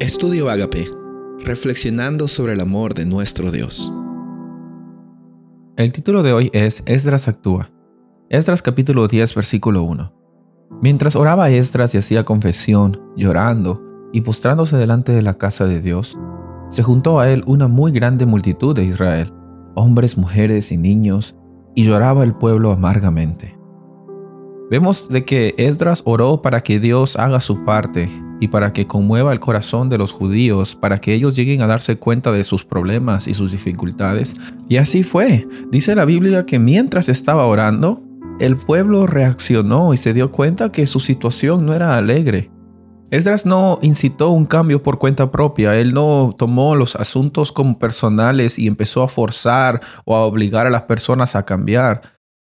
Estudio Agape, reflexionando sobre el amor de nuestro Dios. El título de hoy es Esdras actúa. Esdras capítulo 10 versículo 1. Mientras oraba Esdras y hacía confesión, llorando y postrándose delante de la casa de Dios, se juntó a él una muy grande multitud de Israel, hombres, mujeres y niños, y lloraba el pueblo amargamente. Vemos de que Esdras oró para que Dios haga su parte y para que conmueva el corazón de los judíos, para que ellos lleguen a darse cuenta de sus problemas y sus dificultades. Y así fue. Dice la Biblia que mientras estaba orando, el pueblo reaccionó y se dio cuenta que su situación no era alegre. Esdras no incitó un cambio por cuenta propia, él no tomó los asuntos como personales y empezó a forzar o a obligar a las personas a cambiar.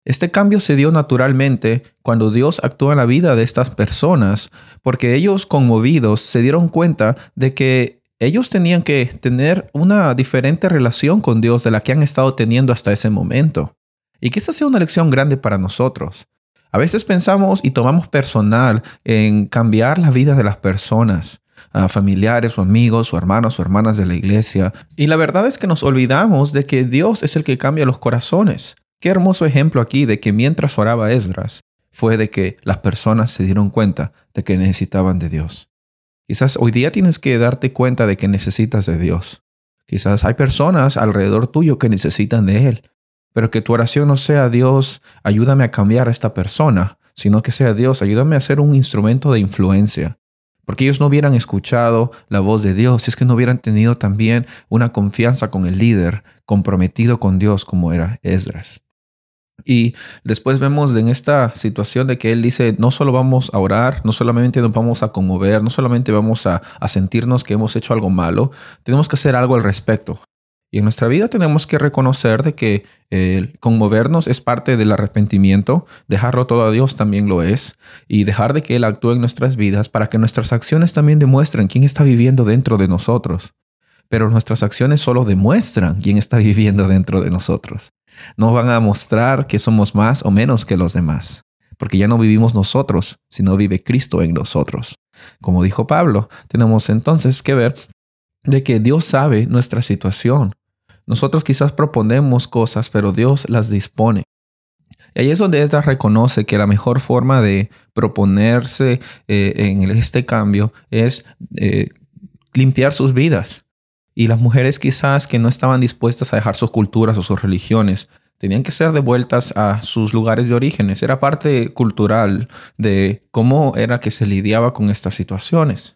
Este cambio se dio naturalmente cuando Dios actuó en la vida de estas personas, porque ellos conmovidos se dieron cuenta de que ellos tenían que tener una diferente relación con Dios de la que han estado teniendo hasta ese momento. Y que esta sea una lección grande para nosotros. A veces pensamos y tomamos personal en cambiar la vida de las personas, a familiares o amigos o hermanos o hermanas de la iglesia. Y la verdad es que nos olvidamos de que Dios es el que cambia los corazones. Qué hermoso ejemplo aquí de que mientras oraba Esdras fue de que las personas se dieron cuenta de que necesitaban de Dios. Quizás hoy día tienes que darte cuenta de que necesitas de Dios. Quizás hay personas alrededor tuyo que necesitan de Él, pero que tu oración no sea Dios, ayúdame a cambiar a esta persona, sino que sea Dios, ayúdame a ser un instrumento de influencia. Porque ellos no hubieran escuchado la voz de Dios, si es que no hubieran tenido también una confianza con el líder, comprometido con Dios como era Esdras. Y después vemos en esta situación de que Él dice, no solo vamos a orar, no solamente nos vamos a conmover, no solamente vamos a, sentirnos que hemos hecho algo malo, tenemos que hacer algo al respecto. Y en nuestra vida tenemos que reconocer de que el conmovernos es parte del arrepentimiento, dejarlo todo a Dios también lo es, y dejar de que Él actúe en nuestras vidas para que nuestras acciones también demuestren quién está viviendo dentro de nosotros. Pero nuestras acciones solo demuestran quién está viviendo dentro de nosotros. No van a mostrar que somos más o menos que los demás, porque ya no vivimos nosotros, sino vive Cristo en nosotros. Como dijo Pablo, tenemos entonces que ver de que Dios sabe nuestra situación. Nosotros quizás proponemos cosas, pero Dios las dispone. Y ahí es donde Esdras reconoce que la mejor forma de proponerse eh, en este cambio es eh, limpiar sus vidas. Y las mujeres quizás que no estaban dispuestas a dejar sus culturas o sus religiones, tenían que ser devueltas a sus lugares de orígenes. Era parte cultural de cómo era que se lidiaba con estas situaciones.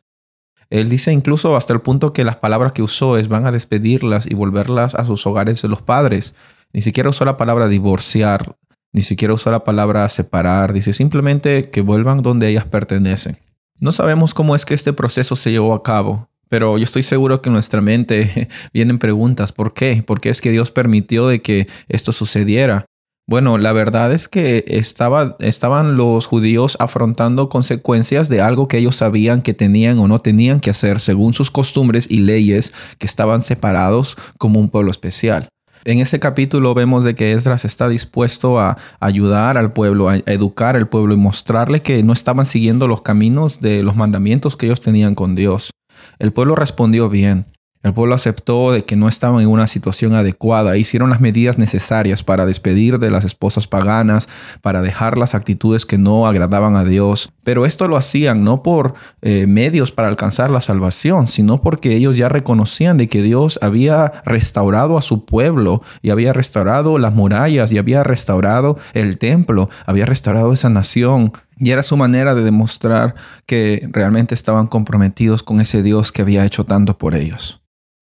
Él dice incluso hasta el punto que las palabras que usó es van a despedirlas y volverlas a sus hogares de los padres. Ni siquiera usó la palabra divorciar, ni siquiera usó la palabra separar. Dice simplemente que vuelvan donde ellas pertenecen. No sabemos cómo es que este proceso se llevó a cabo, pero yo estoy seguro que en nuestra mente vienen preguntas, ¿por qué? ¿Por qué es que Dios permitió de que esto sucediera? Bueno, la verdad es que estaba, estaban los judíos afrontando consecuencias de algo que ellos sabían que tenían o no tenían que hacer según sus costumbres y leyes que estaban separados como un pueblo especial. En ese capítulo vemos de que Esdras está dispuesto a ayudar al pueblo, a educar al pueblo y mostrarle que no estaban siguiendo los caminos de los mandamientos que ellos tenían con Dios. El pueblo respondió bien. El pueblo aceptó de que no estaban en una situación adecuada, hicieron las medidas necesarias para despedir de las esposas paganas, para dejar las actitudes que no agradaban a Dios. Pero esto lo hacían no por eh, medios para alcanzar la salvación, sino porque ellos ya reconocían de que Dios había restaurado a su pueblo y había restaurado las murallas y había restaurado el templo, había restaurado esa nación. Y era su manera de demostrar que realmente estaban comprometidos con ese Dios que había hecho tanto por ellos.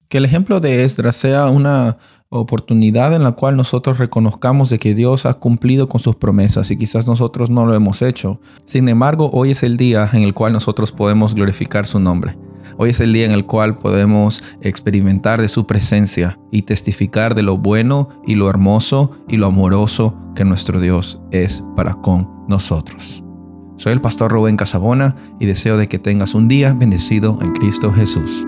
Que el ejemplo de Esdras sea una oportunidad en la cual nosotros reconozcamos de que Dios ha cumplido con sus promesas y quizás nosotros no lo hemos hecho. Sin embargo, hoy es el día en el cual nosotros podemos glorificar su nombre. Hoy es el día en el cual podemos experimentar de su presencia y testificar de lo bueno y lo hermoso y lo amoroso que nuestro Dios es para con nosotros. Soy el pastor Rubén Casabona y deseo de que tengas un día bendecido en Cristo Jesús.